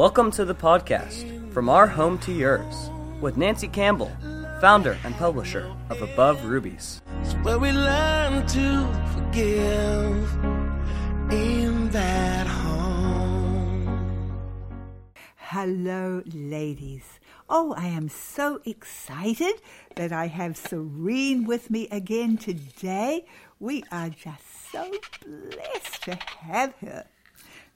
Welcome to the podcast, From Our Home to Yours, with Nancy Campbell, founder and publisher of Above Rubies. It's where we learn to forgive in that home. Hello, ladies. Oh, I am so excited that I have Serene with me again today. We are just so blessed to have her.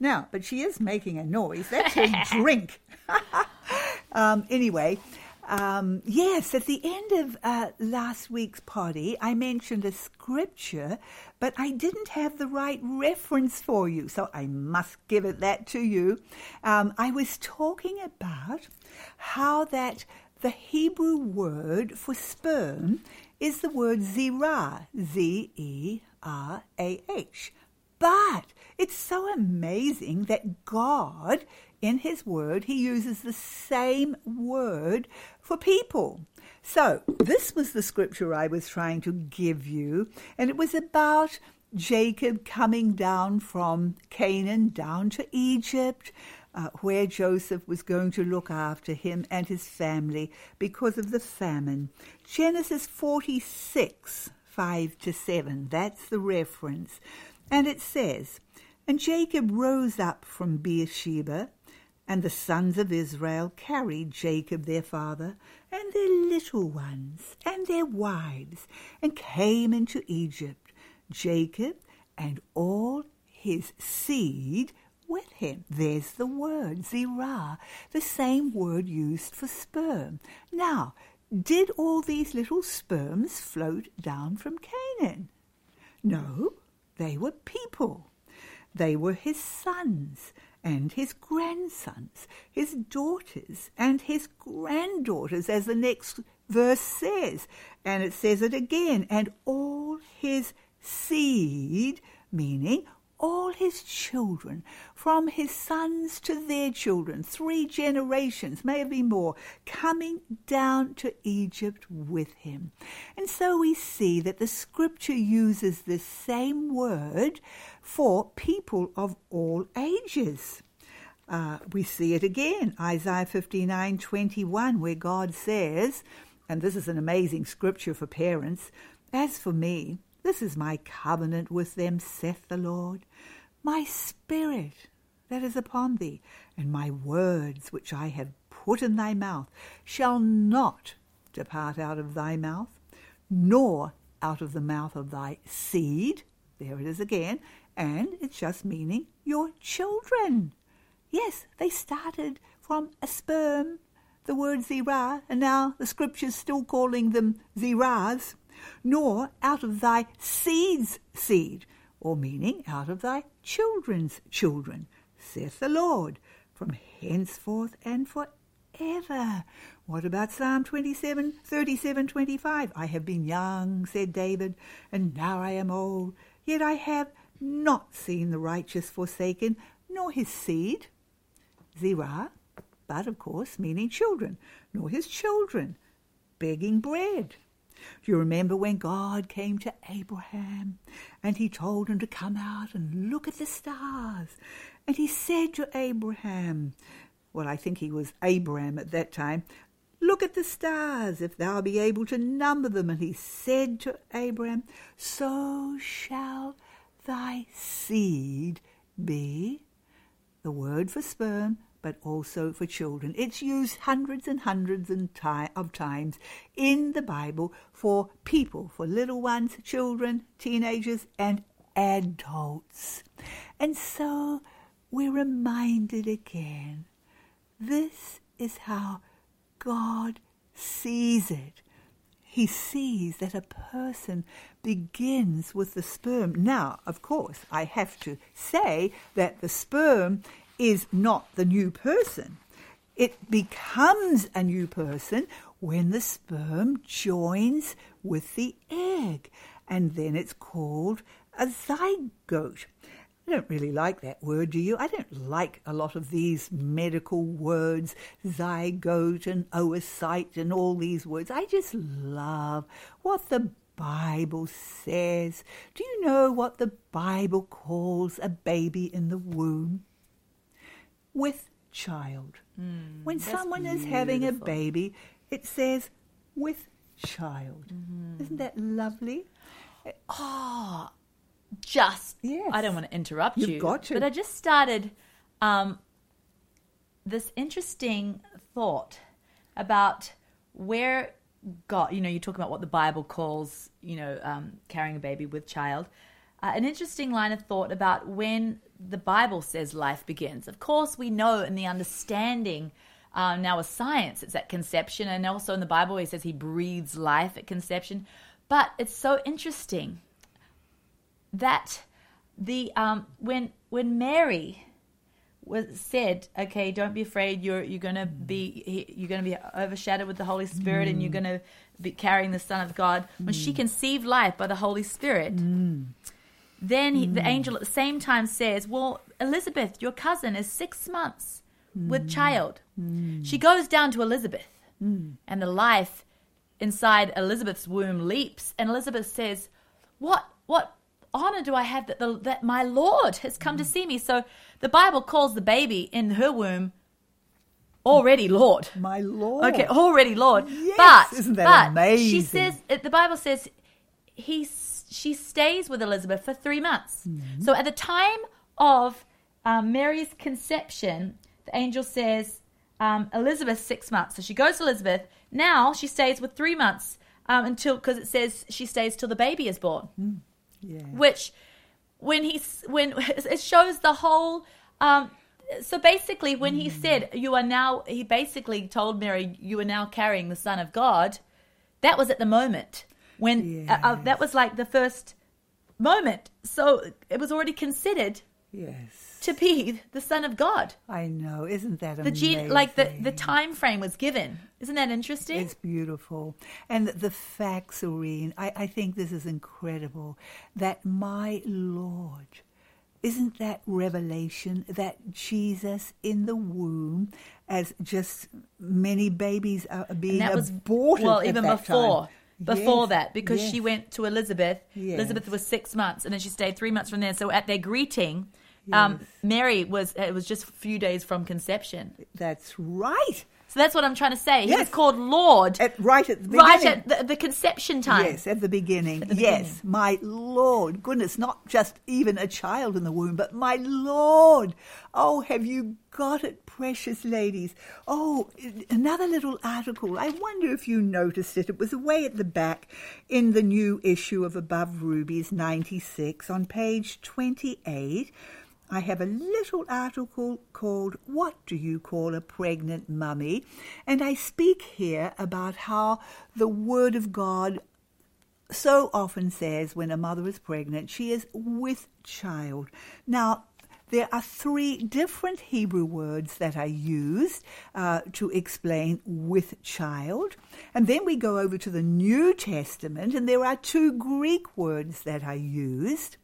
Now, but she is making a noise. That's her drink. um, anyway, um, yes, at the end of uh, last week's party, I mentioned a scripture, but I didn't have the right reference for you, so I must give it that to you. Um, I was talking about how that the Hebrew word for sperm is the word zerah, Z E R A H. But it's so amazing that God, in His Word, He uses the same word for people. So, this was the scripture I was trying to give you, and it was about Jacob coming down from Canaan down to Egypt. Uh, where Joseph was going to look after him and his family because of the famine. Genesis 46, 5 to 7, that's the reference. And it says, And Jacob rose up from Beersheba, and the sons of Israel carried Jacob their father, and their little ones, and their wives, and came into Egypt, Jacob and all his seed with him. There's the word, zerah, the same word used for sperm. Now, did all these little sperms float down from Canaan? No, they were people. They were his sons and his grandsons, his daughters and his granddaughters, as the next verse says. And it says it again, and all his seed, meaning all his children, from his sons to their children, three generations, maybe more, coming down to Egypt with him. And so we see that the scripture uses the same word for people of all ages. Uh, we see it again, Isaiah 59 21, where God says, and this is an amazing scripture for parents, As for me, this is my covenant with them, saith the Lord. My spirit that is upon thee, and my words which I have put in thy mouth, shall not depart out of thy mouth, nor out of the mouth of thy seed. There it is again. And it's just meaning your children. Yes, they started from a sperm, the word zerah, and now the scripture's still calling them zerahs nor out of thy seed's seed, or meaning out of thy children's children, saith the Lord, from henceforth and for ever. What about Psalm 27, 37, 25? I have been young, said David, and now I am old, yet I have not seen the righteous forsaken, nor his seed, Zerah, but of course meaning children, nor his children, begging bread. Do you remember when God came to Abraham and he told him to come out and look at the stars? And he said to Abraham, well, I think he was Abraham at that time, Look at the stars, if thou be able to number them. And he said to Abraham, So shall thy seed be. The word for sperm but also for children. It's used hundreds and hundreds of times in the Bible for people, for little ones, children, teenagers, and adults. And so we're reminded again this is how God sees it. He sees that a person begins with the sperm. Now, of course, I have to say that the sperm is not the new person. It becomes a new person when the sperm joins with the egg, and then it's called a zygote. I don't really like that word, do you? I don't like a lot of these medical words, zygote and oocyte and all these words. I just love what the Bible says. Do you know what the Bible calls a baby in the womb? With child. Hmm, when someone is having a baby, it says with child. Mm-hmm. Isn't that lovely? Oh just Yes. I don't want to interrupt You've you, got to. but I just started um, this interesting thought about where God, you know, you talk about what the Bible calls, you know, um, carrying a baby with child. Uh, an interesting line of thought about when the Bible says life begins. Of course, we know in the understanding um, now with science, it's at conception, and also in the Bible, he says he breathes life at conception. But it's so interesting that the um, when when Mary was said, okay, don't be afraid. You're you're gonna be you're gonna be overshadowed with the Holy Spirit, and you're gonna be carrying the Son of God. When she conceived life by the Holy Spirit, then he, the hmm. angel at the same time says, "Well, Elizabeth, your cousin, is six months with hmm. child." Hmm. She goes down to Elizabeth, and the life inside Elizabeth's womb leaps, and Elizabeth says, "What? What honor do I have that the, that my Lord has come to see me?" So the Bible calls the baby in her womb already Lord. My Lord. Okay, already Lord. Yes, but isn't that but She amazing? says the Bible says he she stays with Elizabeth for three months. Mm-hmm. So at the time of um, Mary's conception, the angel says um, Elizabeth six months. So she goes to Elizabeth. Now she stays with three months um, until because it says she stays till the baby is born Yeah. which when he's when it shows the whole um so basically when he said you are now he basically told mary you are now carrying the son of god that was at the moment when uh, uh, that was like the first moment so it was already considered Yes. to be the son of god I know. Isn't that the amazing? gene like the the time frame was given isn't that interesting It's beautiful. And the fact, Serene, I, I think this is incredible that my Lord, isn't that revelation that Jesus in the womb, as just many babies are being and that was aborted well even before time. Before Yes, that because she went to elizabeth. Yes. elizabeth was six months and then she stayed three months from there. So at their greeting um, mary was it was just a few days from conception. That's right. So that's what i'm trying to say he was called lord At, right at the beginning. right at the, the conception time Yes, at the beginning. the yes, my Lord. Goodness, not just even a child in the womb, but my Lord. Oh, have you got it, precious ladies? Oh, another little article. I wonder if you noticed it. It was away at the back in the new issue of Above Rubies 96 on page 28. I have a little article called What Do You Call a Pregnant Mummy? And I speak here about how the Word of God so often says when a mother is pregnant, she is with child. Now, there are three different Hebrew words that are used uh, to explain with child. And then we go over to the New Testament, and there are two Greek words that are used.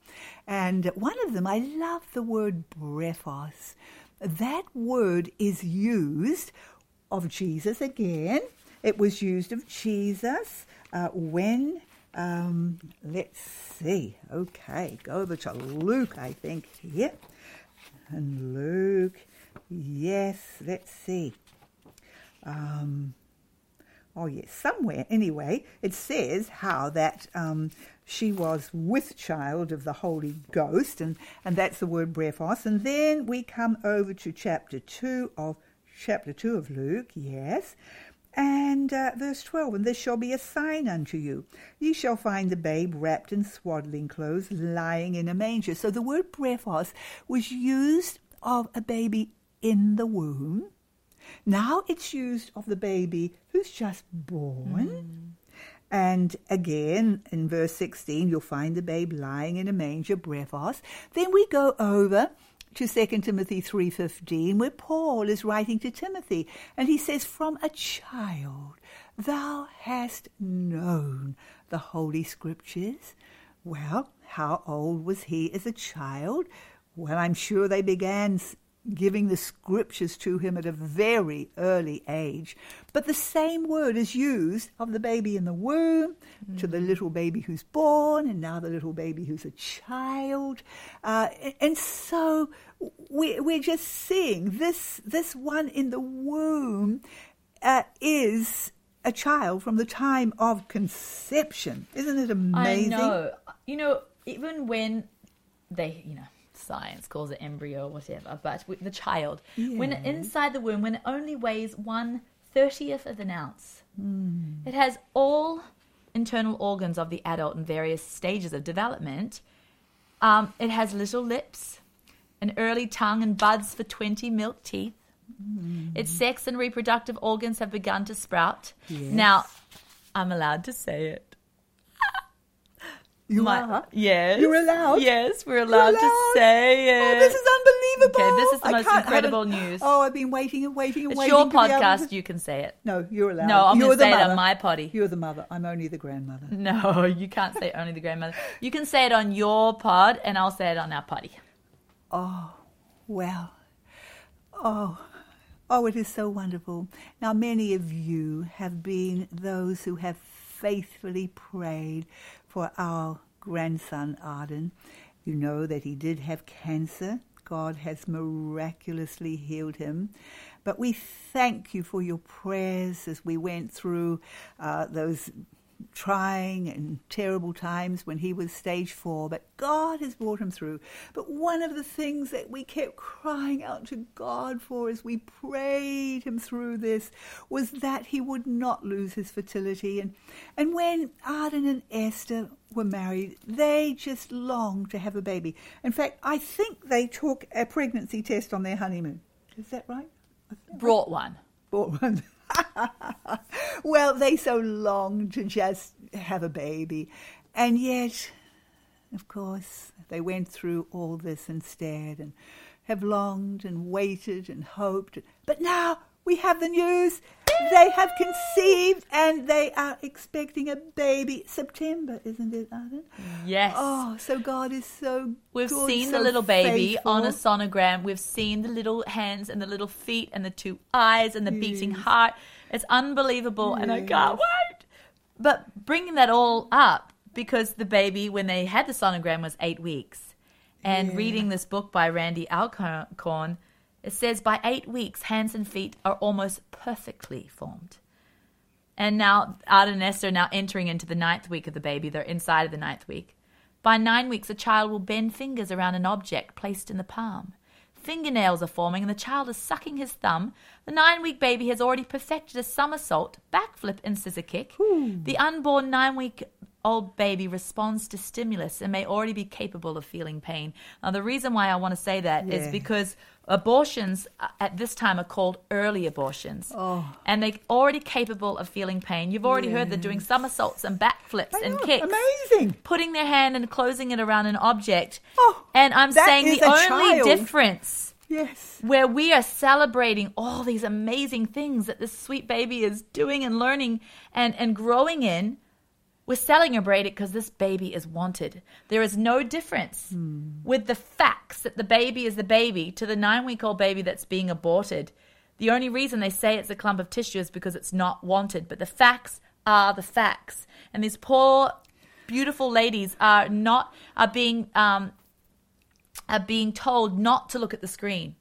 And one of them, I love the word brephos. That word is used of Jesus again. It was used of Jesus uh, when, um, let's see, okay, go over to Luke, I think, here. And Luke, yes, let's see. Um, oh, yes, somewhere. Anyway, it says how that um, she was with child of the Holy Ghost, and, and that's the word brephos. And then we come over to chapter 2 of chapter 2 of Luke, yes. And uh, verse 12, and this shall be a sign unto you. Ye shall find the babe wrapped in swaddling clothes, lying in a manger. So the word brephos was used of a baby in the womb. Now it's used of the baby who's just born. Hmm. And again, in verse 16, you'll find the babe lying in a manger, brephos. Then we go over to 2 Timothy 3.15, where Paul is writing to Timothy, and he says, From a child thou hast known the Holy Scriptures. Well, how old was he as a child? Well, I'm sure they began giving the scriptures to him at a very early age. But the same word is used of the baby in the womb, to the little baby who's born, and now the little baby who's a child. Uh, and so we're, we're just seeing this, this one in the womb uh, is a child from the time of conception. Isn't it amazing? I know. You know, even when they, you know, science calls it embryo or whatever, but the child, when inside the womb, when it only weighs one thirtieth of an ounce, Hmm. it has all internal organs of the adult in various stages of development. Um, it has little lips, an early tongue, and buds for 20 milk teeth. Hmm. Its sex and reproductive organs have begun to sprout. Now, I'm allowed to say it. You My- are? Yes. You're allowed? Yes, we're allowed, allowed? to say oh, it. Oh, this is unbelievable. Okay, this is the I most incredible news. Oh, I've been waiting and waiting and it's waiting. your be to- podcast. You can say it. No, you're allowed. No, I'm going to say it on my potty. You're the mother. I'm only the grandmother. No, you can't say only the grandmother. You can say it on your pod, and I'll say it on our potty. Oh well, oh, oh, it is so wonderful. Now, many of you have been those who have faithfully prayed for our grandson, Arden. You know that he did have cancer. God has miraculously healed him. But we thank you for your prayers as we went through uh, those trying and terrible times when he was stage four, but God has brought him through. But one of the things that we kept crying out to God for as we prayed him through this was that he would not lose his fertility. And, and when Arden and Esther were married, they just longed to have a baby. In fact, I think they took a pregnancy test on their honeymoon. Is that right? Brought one. bought one. well, they so longed to just have a baby. And yet, of course, they went through all this instead and have longed and waited and hoped. But now we have the news. They have conceived and they are expecting a baby. September, isn't it, Arden? Yes. Oh, so God is so We've good, seen so the little baby faithful. on a sonogram. We've seen the little hands and the little feet and the two eyes and the beating heart. It's unbelievable, and I can't wait. But bringing that all up because the baby, when they had the sonogram, was eight weeks. And reading this book by Randy Alcorn, it says by eight weeks, hands and feet are almost perfectly formed. And now Arden and Esther are now entering into the ninth week of the baby. They're inside of the ninth week. By nine weeks, a child will bend fingers around an object placed in the palm. Fingernails are forming, and the child is sucking his thumb. The nine week baby has already perfected a somersault, backflip, and scissor kick. The unborn nine week old baby responds to stimulus and may already be capable of feeling pain. Now, the reason why I want to say that is Yeah. because abortions uh, at this time are called early abortions. Oh. And they're already capable of feeling pain. You've already heard they're doing somersaults and backflips and know, kicks. Amazing. Putting their hand and closing it around an object. Oh, and I'm saying the only child. difference Yes. where we are celebrating all these amazing things that this sweet baby is doing and learning and, and growing in, we're celebrating it because this baby is wanted. There is no difference with the facts that the baby is the baby to the nine week old baby that's being aborted. The only reason they say it's a clump of tissue is because it's not wanted, but the facts are the facts. And these poor, beautiful ladies are not, are being, um, are being told not to look at the screen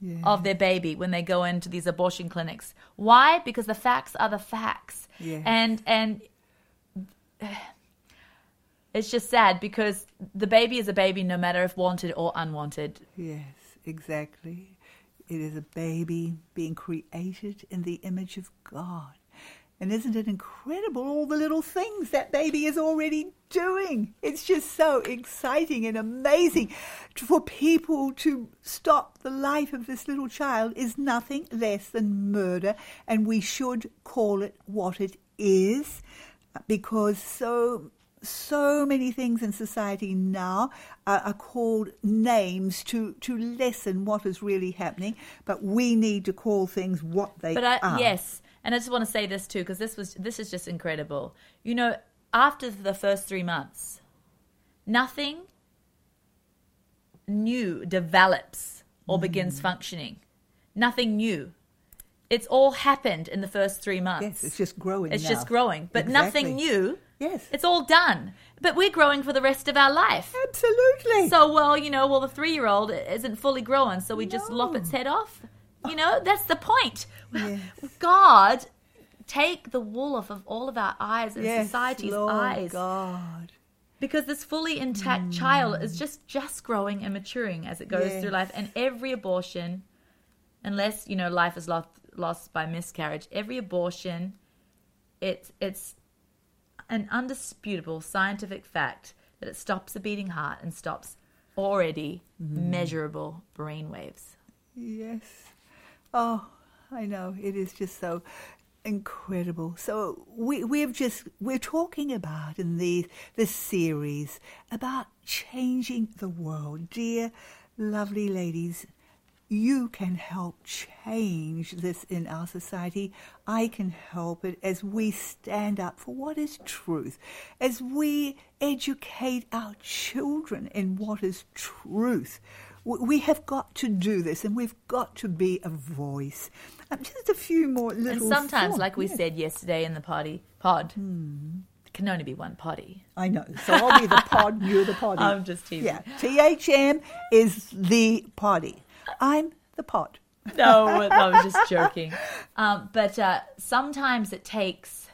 Yeah. of their baby when they go into these abortion clinics. Why? Because the facts are the facts. Yes. And and it's just sad because the baby is a baby no matter if wanted or unwanted. Yes, exactly. It is a baby being created in the image of God. And isn't it incredible all the little things that baby is already doing? It's just so exciting and amazing. For people to stop the life of this little child is nothing less than murder, and we should call it what it is because so so many things in society now are, are called names to, to lessen what is really happening, but we need to call things what they But I, are. yes, and I just want to say this too because this was this is just incredible. You know, after the first three months, nothing new develops or Mm. begins functioning. Nothing new. It's all happened in the first three months. Yes, it's just growing. It's now. just growing, but Exactly. nothing new. Yes. It's all done. But we're growing for the rest of our life. Absolutely. So, well, you know, well, the three year old isn't fully grown, so we just lop its head off. You oh. know, that's the point. Yes. God, take the wool off of all of our eyes and yes, society's Lord eyes. God. Because this fully intact mm. child is just just growing and maturing as it goes Yes. through life. And every abortion, unless, you know, life is lost, lost by miscarriage, every abortion, it's it's an undisputable scientific fact that it stops a beating heart and stops already mm-hmm. measurable brain waves. Yes. Oh, I know. It is just so incredible. So we we've just we're talking about in the this series about changing the world. Dear lovely ladies, you can help change this in our society. I can help it as we stand up for what is truth, as we educate our children in what is truth. We have got to do this, and we've got to be a voice. Um, just a few more little. And sometimes, thoughts. like we Yes. said yesterday in the party pod, it can only be one potty. I know. So I'll be the pod, you're the poddy. I'm just teasing. Yeah. THM is the poddy. I'm the pot. no, I was just joking. Um, but uh, sometimes it takes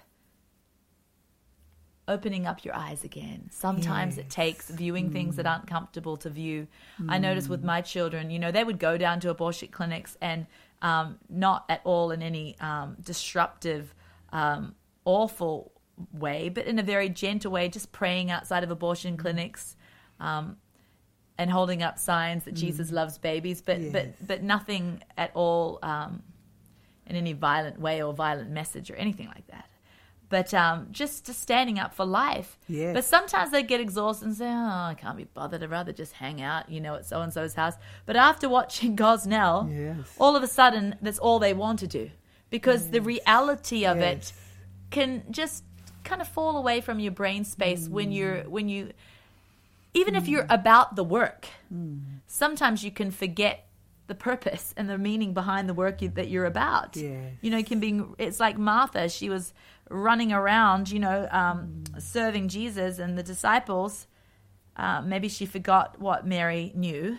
opening up your eyes again. Sometimes it takes viewing things that aren't comfortable to view. I noticed with my children, you know, they would go down to abortion clinics and um, not at all in any um, disruptive, um, awful way, but in a very gentle way, just praying outside of abortion clinics. And holding up signs that Jesus loves babies, but Yes. but but nothing at all um, in any violent way or violent message or anything like that. But um, just just standing up for life. Yes. But sometimes they get exhausted and say, "Oh, I can't be bothered. I'd rather just hang out, you know, at so and so's house." But after watching Gosnell, Yes. all of a sudden, that's all they want to do because the reality of it can just kind of fall away from your brain space when you're when you even if you're about the work sometimes you can forget the purpose and the meaning behind the work you, that you're about Yes. you know it can be it's like martha she was running around you know um, serving jesus and the disciples uh, maybe she forgot what mary knew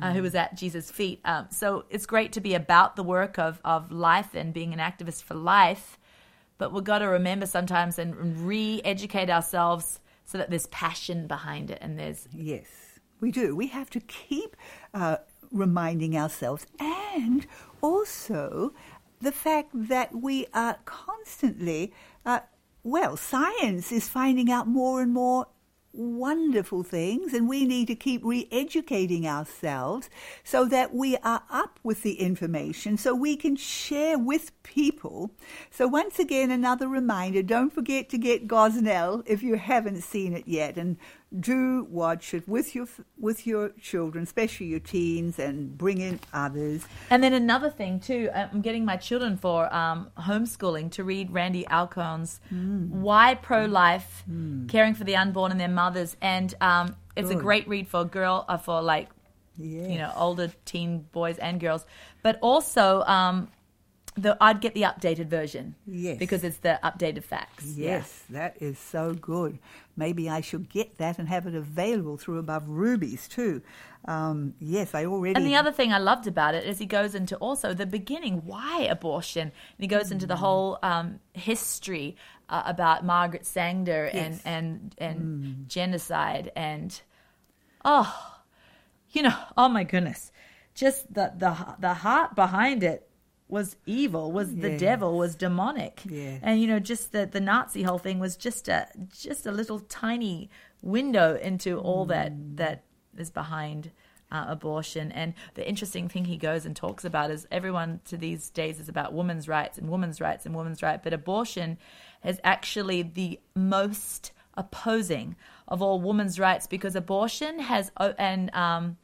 uh, who was at jesus feet um, so it's great to be about the work of, of life and being an activist for life but we've got to remember sometimes and re-educate ourselves so that there's passion behind it and there's Yes, we do. We have to keep uh, reminding ourselves, and also the fact that we are constantly, uh, well, science is finding out more and more wonderful things, and we need to keep re educating ourselves so that we are up with the information so we can share with people. So, once again, another reminder don't forget to get Gosnell if you haven't seen it yet, and do watch it with your with your children, especially your teens, and bring in others. And then another thing too, uh, I'm getting my children for um, homeschooling to read Randy Alcorn's "Why Pro-Life: Caring for the Unborn and Their Mothers," and um, it's a great read for a girl, uh, for like Yes. you know older teen boys and girls, but also um, the I'd get the updated version, Yes. because it's the updated facts. Yeah. Yes, that is so good. Maybe I should get that and have it available through Above Rubies too. Um, yes, I already. And the other thing I loved about it is he goes into also the beginning, why abortion, and he goes into the Mm. whole um, history uh, about Margaret Sanger and and and Mm. genocide and oh, you know, oh my goodness, just the the the heart behind it was evil, was the devil, was demonic, Yes. and you know, just the the Nazi whole thing was just a just a little tiny window into all that that is behind uh, abortion. And the interesting thing he goes and talks about is everyone to these days is about women's rights and women's rights and women's rights, but abortion is actually the most opposing of all women's rights because abortion has and um,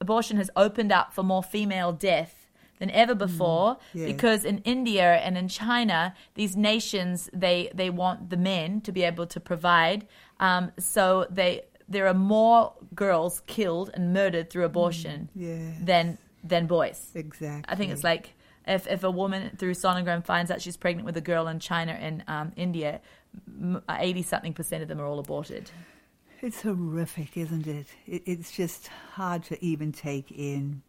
abortion has opened up for more female death than ever before yes. because in India and in China these nations they they want the men to be able to provide um, so they there are more girls killed and murdered through abortion yeah. than than boys. Exactly. I think it's like if if a woman through sonogram finds out she's pregnant with a girl in China and um, India, eighty something percent of them are all aborted. It's horrific, isn't it? it? It's just hard to even take in.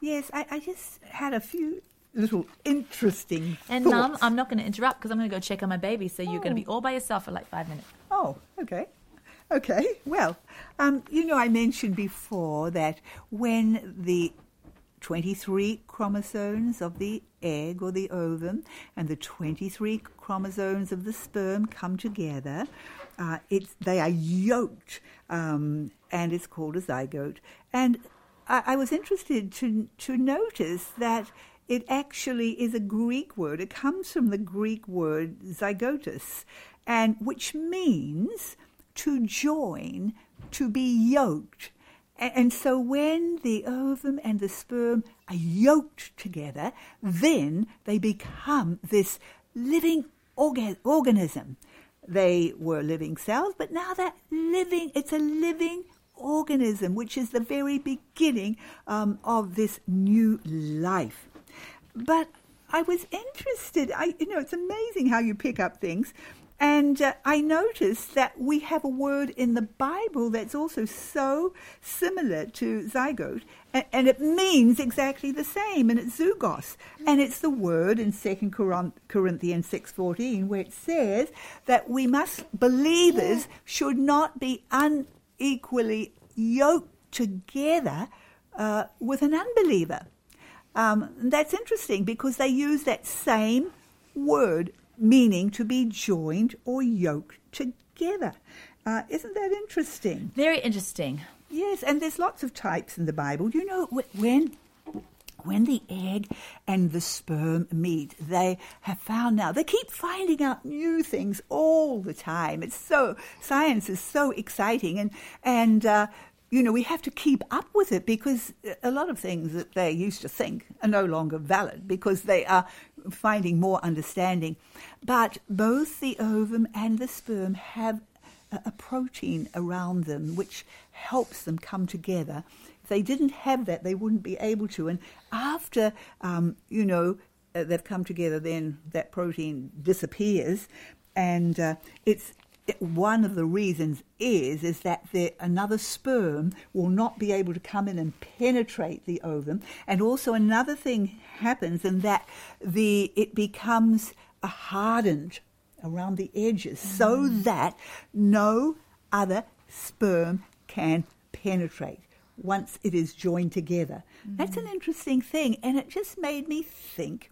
Yes, I, I just had a few little interesting And. Mum, I'm not going to interrupt because I'm going to go check on my baby. So you're going to be Oh. all by yourself for like five minutes. Oh, okay. Okay, well, um, you know, I mentioned before that when the 23 chromosomes of the egg or the ovum and the 23 chromosomes of the sperm come together, uh, it's, they are yoked um, and it's called a zygote. And I, I was interested to, to notice that it actually is a Greek word. It comes from the Greek word zygotus, and which means to join, to be yoked. A- And so when the ovum and the sperm are yoked together, then they become this living orga- organism. They were living cells, but now they're living, it's a living organism, which is the very beginning um, of this new life. But I was interested. I, you know, it's amazing how you pick up things. And uh, I noticed that we have a word in the Bible that's also so similar to zygote, and, and it means exactly the same, and it's zugos. And it's the word in 2 Corinthians 6.14 where it says that we must, believers should not be unequally yoked together uh, with an unbeliever. Um, that's interesting because they use that same word meaning to be joined or yoked together. Uh, isn't that interesting? Very interesting. Yes, and there's lots of types in the Bible. You know, when when the egg and the sperm meet, they have found now they keep finding out new things all the time. It's so science is so exciting, and and uh, you know we have to keep up with it because a lot of things that they used to think are no longer valid because they are finding more understanding. But both the ovum and the sperm have a, a protein around them which helps them come together. If they didn't have that, they wouldn't be able to. And after, um, you know, uh, they've come together, then that protein disappears, and uh, it's it- one of the reasons is is that the, another sperm will not be able to come in and penetrate the ovum, and also another thing happens in that the it becomes a hardened around the edges so that no other sperm can penetrate once it is joined together. That's an mm. interesting thing, and it just made me think.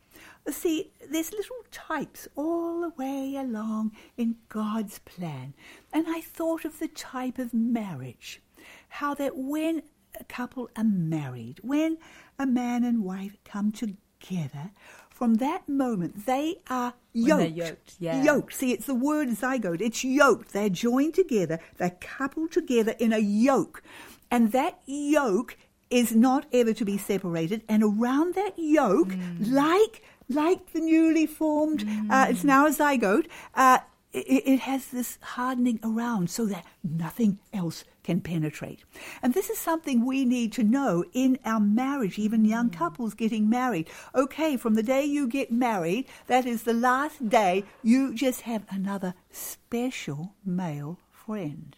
See, there's little types all the way along in God's plan. And I thought of the type of marriage. How that when a couple are married, when a man and wife come together, from that moment they are yoked. yoked, yeah. Yoked. See, it's the word zygote. It's yoked. They're joined together. They're coupled together in a yoke. And that yoke is not ever to be separated. And around that yoke, like like the newly formed, uh, it's now a zygote, uh, it, it has this hardening around so that nothing else can penetrate. And this is something we need to know in our marriage, even young couples getting married. Okay, from the day you get married, that is the last day you just have another special male friend.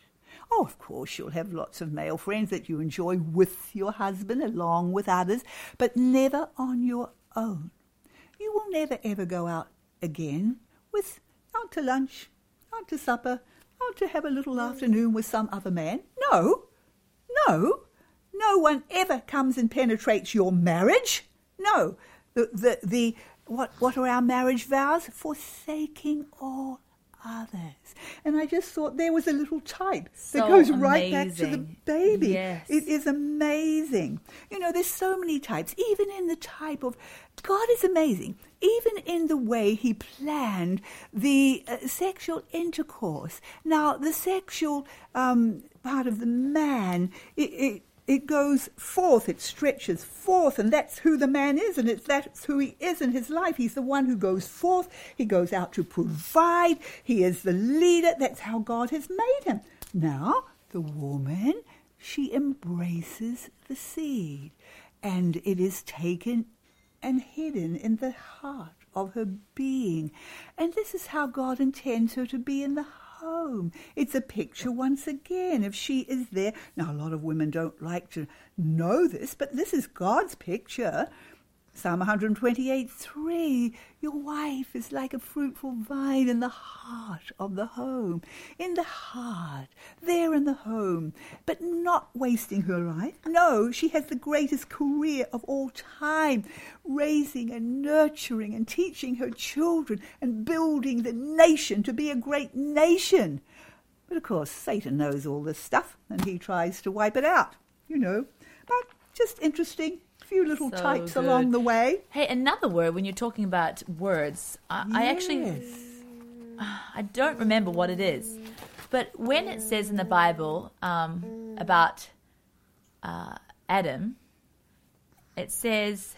Oh, of course, you'll have lots of male friends that you enjoy with your husband along with others, but never on your own. You will never ever go out again with out to lunch, out to supper, out to have a little afternoon with some other man. No, no, no one ever comes and penetrates your marriage. No, the the, the what what are our marriage vows? Forsaking all others. And I just thought there was a little type So that goes right back to the baby. Yes. It is amazing. You know, there's so many types, even in the type of God is amazing. Even in the way He planned the uh, sexual intercourse. Now, the sexual um, part of the man, it, it, it goes forth, it stretches forth, and that's who the man is, and it's that's who he is in his life. He's the one who goes forth, he goes out to provide, he is the leader. That's how God has made him. Now, The woman, she embraces the seed, and it is taken and hidden in the heart of her being. And this is how God intends her to be in the home. It's a picture once again if she is there. Now, a lot of women don't like to know this, but this is God's picture. Psalm 128 3 Your wife is like a fruitful vine in the heart of the home. In the heart, there in the home, but not wasting her life. No, she has the greatest career of all time, raising and nurturing and teaching her children and building the nation to be a great nation. But of course, Satan knows all this stuff and he tries to wipe it out, you know. But just interesting few little So types good. along the way. Hey, another word when you're talking about words, I, I actually I don't remember what it is, but when it says in the Bible um, about uh, Adam, it says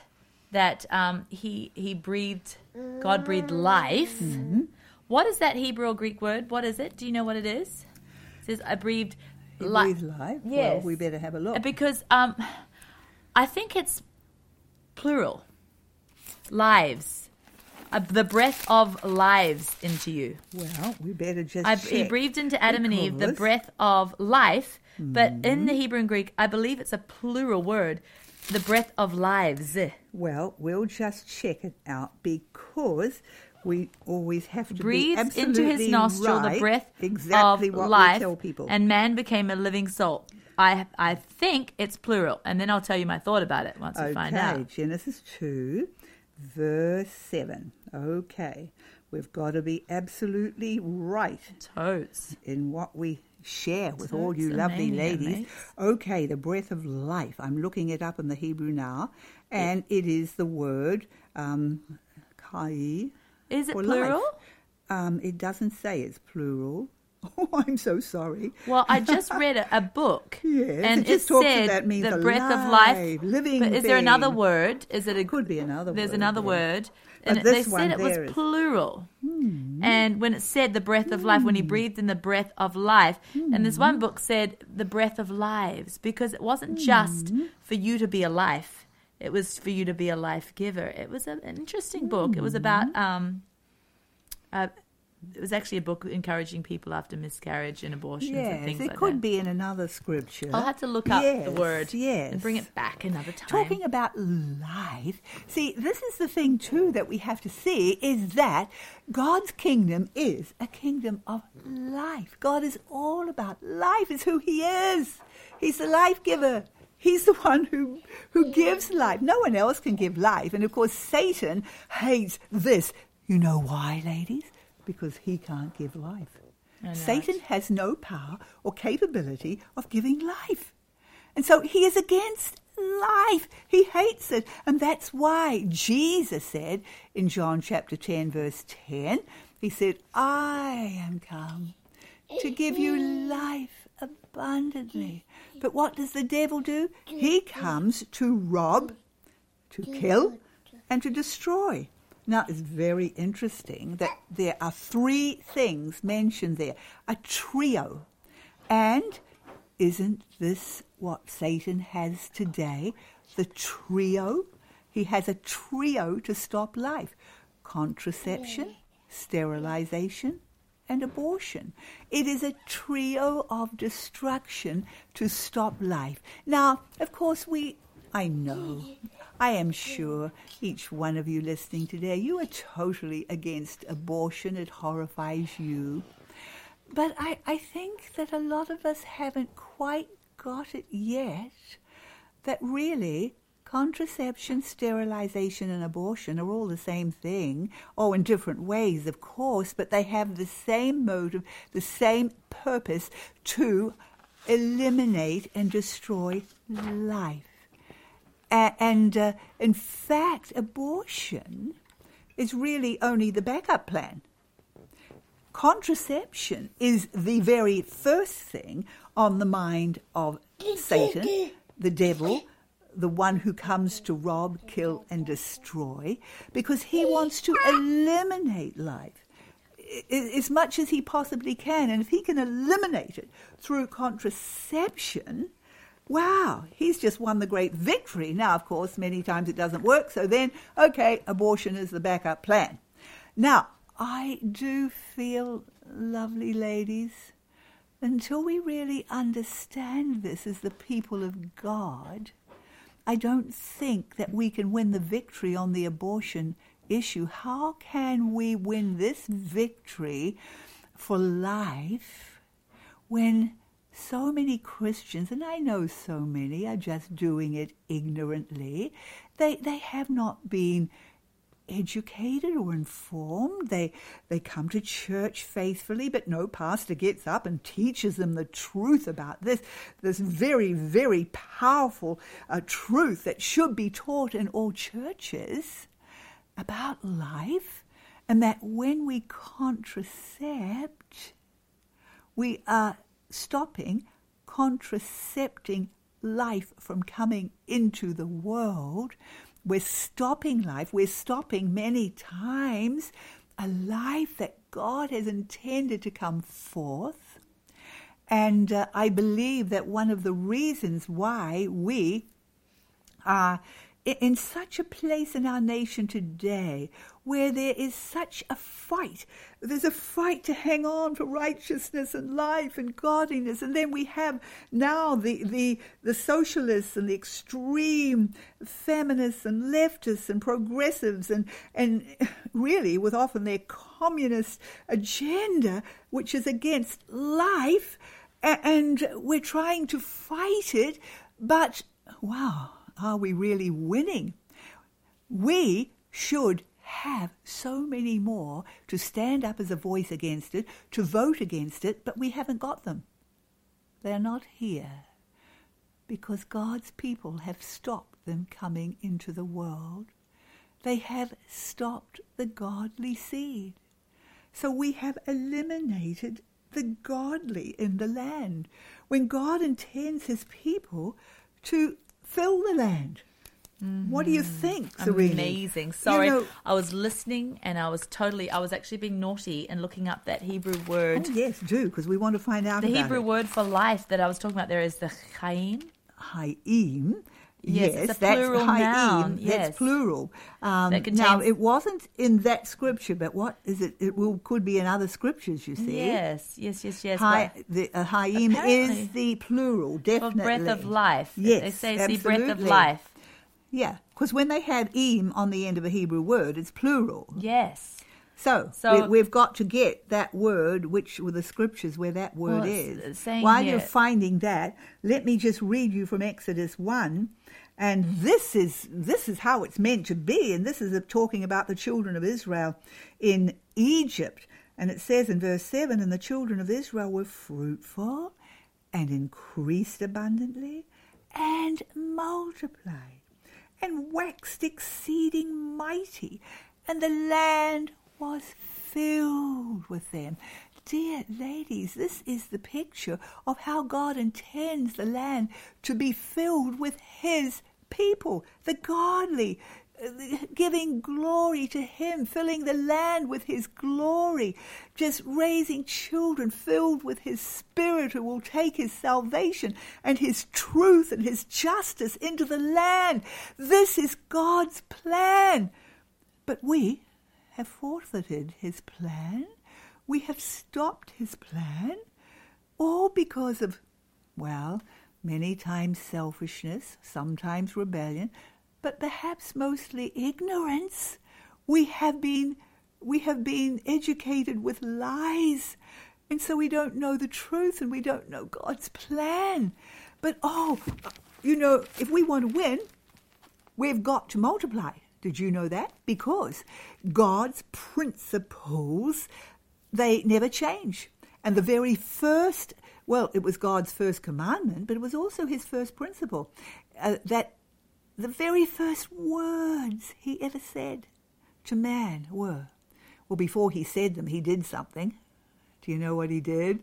that um, he he breathed, God breathed life. Mm-hmm. What is that Hebrew or Greek word? What is it? Do you know what it is? It says I breathed He life. breathed life. Well, we better have a look. Because um, I think it's plural. Lives. Uh, the breath of lives into you. Well, we better just I, check. he breathed into Adam and Eve the breath of life, but in Mm-hmm. the Hebrew and Greek, I believe it's a plural word. The breath of lives. Well, we'll just check it out because we always have to breathe into his nostril right, the breath exactly of life, we tell people. and man became a living soul. I I think it's plural, and then I'll tell you my thought about it once we find out. Genesis two, verse seven. Okay, we've got to be absolutely right Totes. in what we share with all you lovely ladies. mates. Okay, the breath of life. I'm looking it up in the Hebrew now, and it is the word um, kai. Is it plural? Um, it doesn't say it's plural. Oh, I'm so sorry. Well, I just read a, a book, Yes, and it it said means the breath of life. living but is there another word? Is it a Could be another There's word, another yeah. word, and it- they one said it was is- Hmm. plural. And when it said the breath of life, when he breathed in the breath of life, and this Hmm. one book said the breath of lives, because it wasn't just Hmm. for you to be a life; it was for you to be a life giver. It was an interesting book. It was Hmm. about. Um, uh, it was actually a book encouraging people after miscarriage and abortions and Yes, things it like could that. be in another scripture. I'll have to look up Yes, the word Yes, and bring it back another time. Talking about life, see, this is the thing too that we have to see is that God's kingdom is a kingdom of life. God is all about life, is who He is. He's the life giver. He's the one who, who gives life. No one else can give life. And of course, Satan hates this. You know why, ladies? Because he can't give life. Satan has no power or capability of giving life. And so he is against life. He hates it. And that's why Jesus said in John chapter 10, verse 10, he said, I am come to give you life abundantly. But what does the devil do? He comes to rob, to kill, and to destroy. Now, it's very interesting that there are three things mentioned there a trio. And isn't this what Satan has today? The trio? He has a trio to stop life contraception, sterilization, and abortion. It is a trio of destruction to stop life. Now, of course, we, I know, I am sure each one of you listening today, you are totally against abortion. It horrifies you. But I, I think that a lot of us haven't quite got it yet that really contraception, sterilization, and abortion are all the same thing, oh, in different ways, of course, but they have the same motive, the same purpose to eliminate and destroy life. And uh, in fact, abortion is really only the backup plan. Contraception is the very first thing on the mind of Satan, the devil, the one who comes to rob, kill, and destroy, because he wants to eliminate life. as much as he possibly can. And if he can eliminate it through contraception, wow, he's just won the great victory. Now, of course, many times it doesn't work. So then, okay, abortion is the backup plan. Now, I do feel, lovely ladies, until we really understand this as the people of God, I don't think that we can win the victory on the abortion issue. How can we win this victory for life when so many Christians, and I know so many, are just doing it ignorantly? They, they have not been educated or informed. They they come to church faithfully, but no pastor gets up and teaches them the truth about this this very very powerful uh, truth that should be taught in all churches about life, and that when we contracept, we are stopping contracepting life from coming into the world. We're stopping life. We're stopping many times a life that God has intended to come forth. And uh, I believe that one of the reasons why we are in such a place in our nation today where there is such a fight. There's a fight to hang on for righteousness and life and godliness. And then we have now the, the, the socialists and the extreme feminists and leftists and progressives and, and really with often their communist agenda, which is against life. And we're trying to fight it, but wow, are we really winning? We should have so many more to stand up as a voice against it, to vote against it, but we haven't got them. They're not here because God's people have stopped them coming into the world. They have stopped the godly seed. So we have eliminated the godly in the land when God intends his people to fill the land. What do you mm-hmm. think, Serena? Amazing. You Sorry, know- I was listening and I was totally, I was actually being naughty and looking up that Hebrew word. Oh, yes, do, because we want to find out the Hebrew it. word for life that I was talking about there is the chaim. Haim. Yes, Yes, that's plural Haim. noun, That's yes. plural. Um, That now, it wasn't in that scripture, but what is it? It will, could be in other scriptures. You see. Yes, yes, yes, yes. Hi, the uh, Haim is the plural, definitely. breath of life. Yes, They say it's the breath of absolutely. life. Yeah, because when they have im on the end of a Hebrew word, it's plural. Yes. So, So- we, have got to get that word, which were the scriptures where that word Well, is. While here- you're finding that, let me just read you from Exodus one, and this is this is how it's meant to be, and this is talking about the children of Israel in Egypt, and it says in verse seven, and the children of Israel were fruitful and increased abundantly and multiplied and waxed exceeding mighty, and the land was filled with them. Dear ladies, this is the picture of how God intends the land to be filled with His people, the godly, giving glory to Him, filling the land with His glory, just raising children filled with His Spirit who will take His salvation and His truth and His justice into the land. This is God's plan. But we have forfeited His plan. We have stopped His plan, all because of, well, many times selfishness, sometimes rebellion, but perhaps mostly ignorance. We have been we have been educated with lies, and so we don't know the truth and we don't know God's plan. But oh, you know, if we want to win, we've got to multiply. Did you know that? Because God's principles, they never change. And the very first, well, it was God's first commandment, but it was also his first principle uh, that the very first words he ever said to man were, well, before he said them, he did something. Do you know what he did?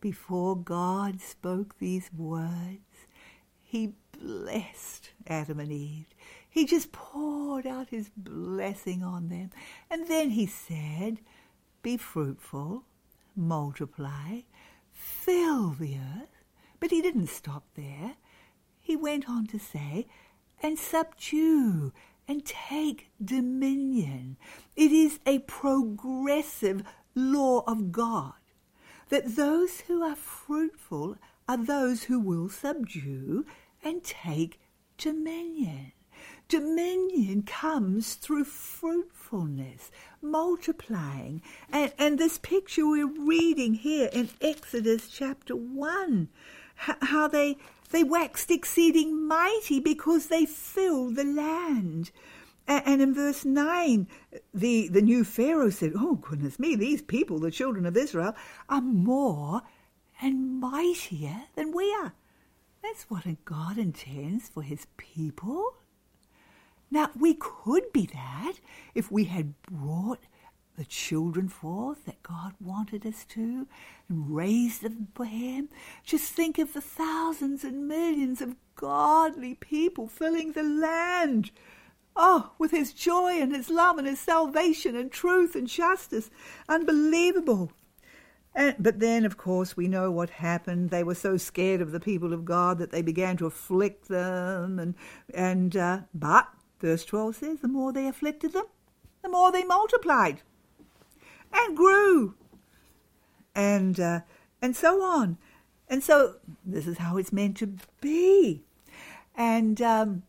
Before God spoke these words, he blessed Adam and Eve. He just poured out his blessing on them. And then he said, be fruitful, multiply, fill the earth. But he didn't stop there. He went on to say, and subdue and take dominion. It is a progressive law of God that those who are fruitful are those who will subdue and take dominion. Dominion comes through fruitfulness, multiplying. And, and this picture we're reading here in Exodus chapter 1, how they, they waxed exceeding mighty because they filled the land. And in verse 9, the, the new Pharaoh said, Oh, goodness me, these people, the children of Israel, are more and mightier than we are. That's what a God intends for his people. Now, we could be that if we had brought the children forth that God wanted us to and raised them for Him. Just think of the thousands and millions of godly people filling the land. Oh, with His joy and His love and His salvation and truth and justice. Unbelievable. And, but then, of course, we know what happened. They were so scared of the people of God that they began to afflict them. And, and uh, but verse 12 says, the more they afflicted them, the more they multiplied and grew, and uh, and so on. And so this is how it's meant to be, and um,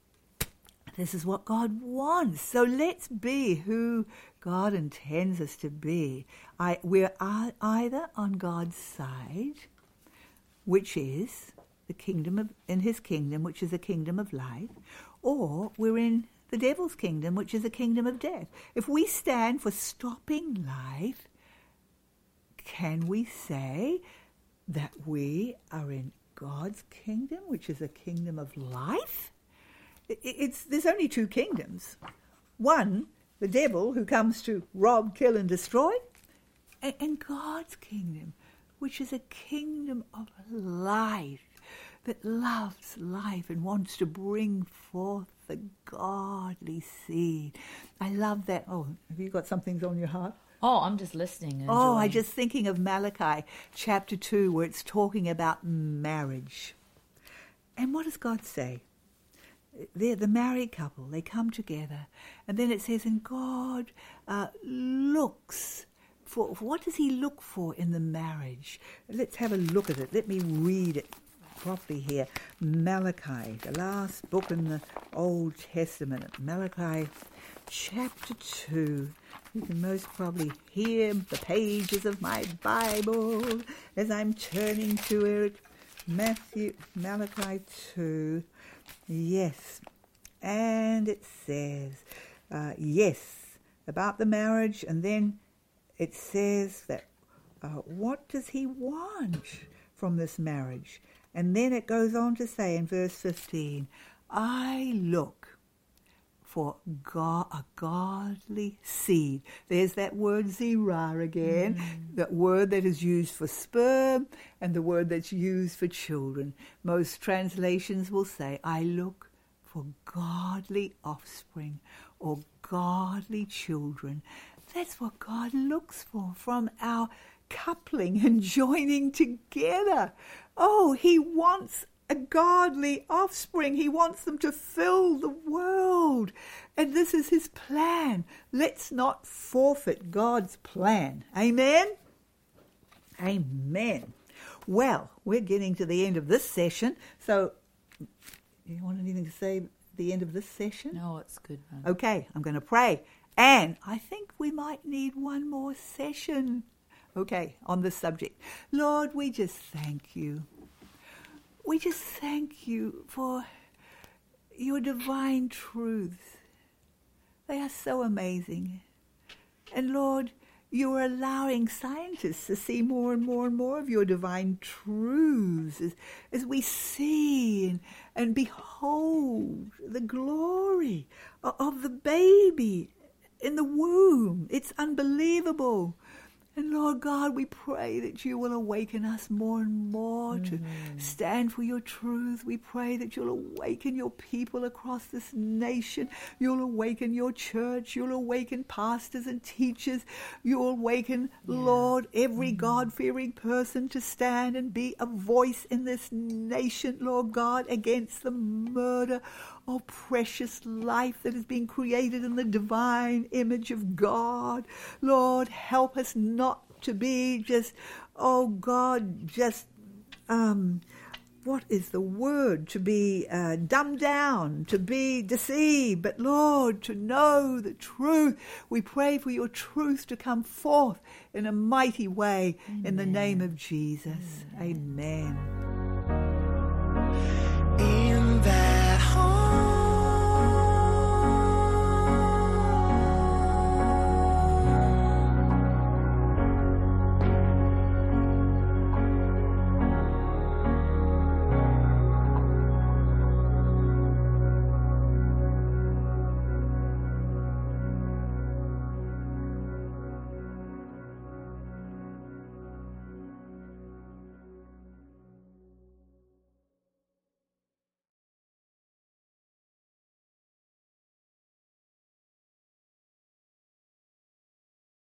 this is what God wants. So let's be who God intends us to be. I, we're either on God's side, which is the kingdom of in His kingdom, which is a kingdom of life, or we're in the devil's kingdom, which is a kingdom of death. If we stand for stopping life, can we say that we are in God's kingdom, which is a kingdom of life? It's, there's only two kingdoms. One, the devil who comes to rob, kill, and destroy, and, God's kingdom, which is a kingdom of life that loves life and wants to bring forth the godly seed. I love that. Oh, have you got something on your heart? Oh, I'm just listening. oh, I'm just thinking of Malachi chapter 2, where it's talking about marriage. And what does God say? They're the married couple, they come together. And then it says, and God uh, looks for, what does he look for in the marriage? Let's have a look at it. Let me read it properly here. Malachi, the last book in the Old Testament. Malachi chapter 2. You can most probably hear the pages of my Bible as I'm turning to it. Matthew, Malachi 2. Yes. And it says, uh, yes, about the marriage, and then it says that uh, what does he want from this marriage? And then it goes on to say in verse 15, I look for God, a godly seed. There's that word zerah again, mm. that word that is used for sperm and the word that's used for children. Most translations will say, I look for godly offspring or godly children. That's what God looks for from our coupling and joining together. Oh, he wants a godly offspring. He wants them to fill the world. And this is his plan. Let's not forfeit God's plan. Amen? Amen. Well, we're getting to the end of this session. So, you want anything to say at the end of this session? No, it's good. Man. Okay, I'm going to pray. And I think we might need one more session okay, on this subject. Lord, we just thank you. We just thank you for your divine truths. They are so amazing. And Lord, you are allowing scientists to see more and more and more of your divine truths as, as we see and, and behold the glory of the baby in the womb. It's unbelievable. And Lord God, we pray that you will awaken us more and more to mm. stand for your truth. We pray that you'll awaken your people across this nation. You'll awaken your church. You'll awaken pastors and teachers. You'll awaken, Lord, every mm. God fearing person to stand and be a voice in this nation, Lord God, against the murder of precious life that has been created in the divine image of God. Lord, help us not to be just, oh God, just, um, what is the word? To be uh, dumbed down, to be deceived, but Lord, to know the truth. We pray for your truth to come forth in a mighty way in the name of Jesus. Amen.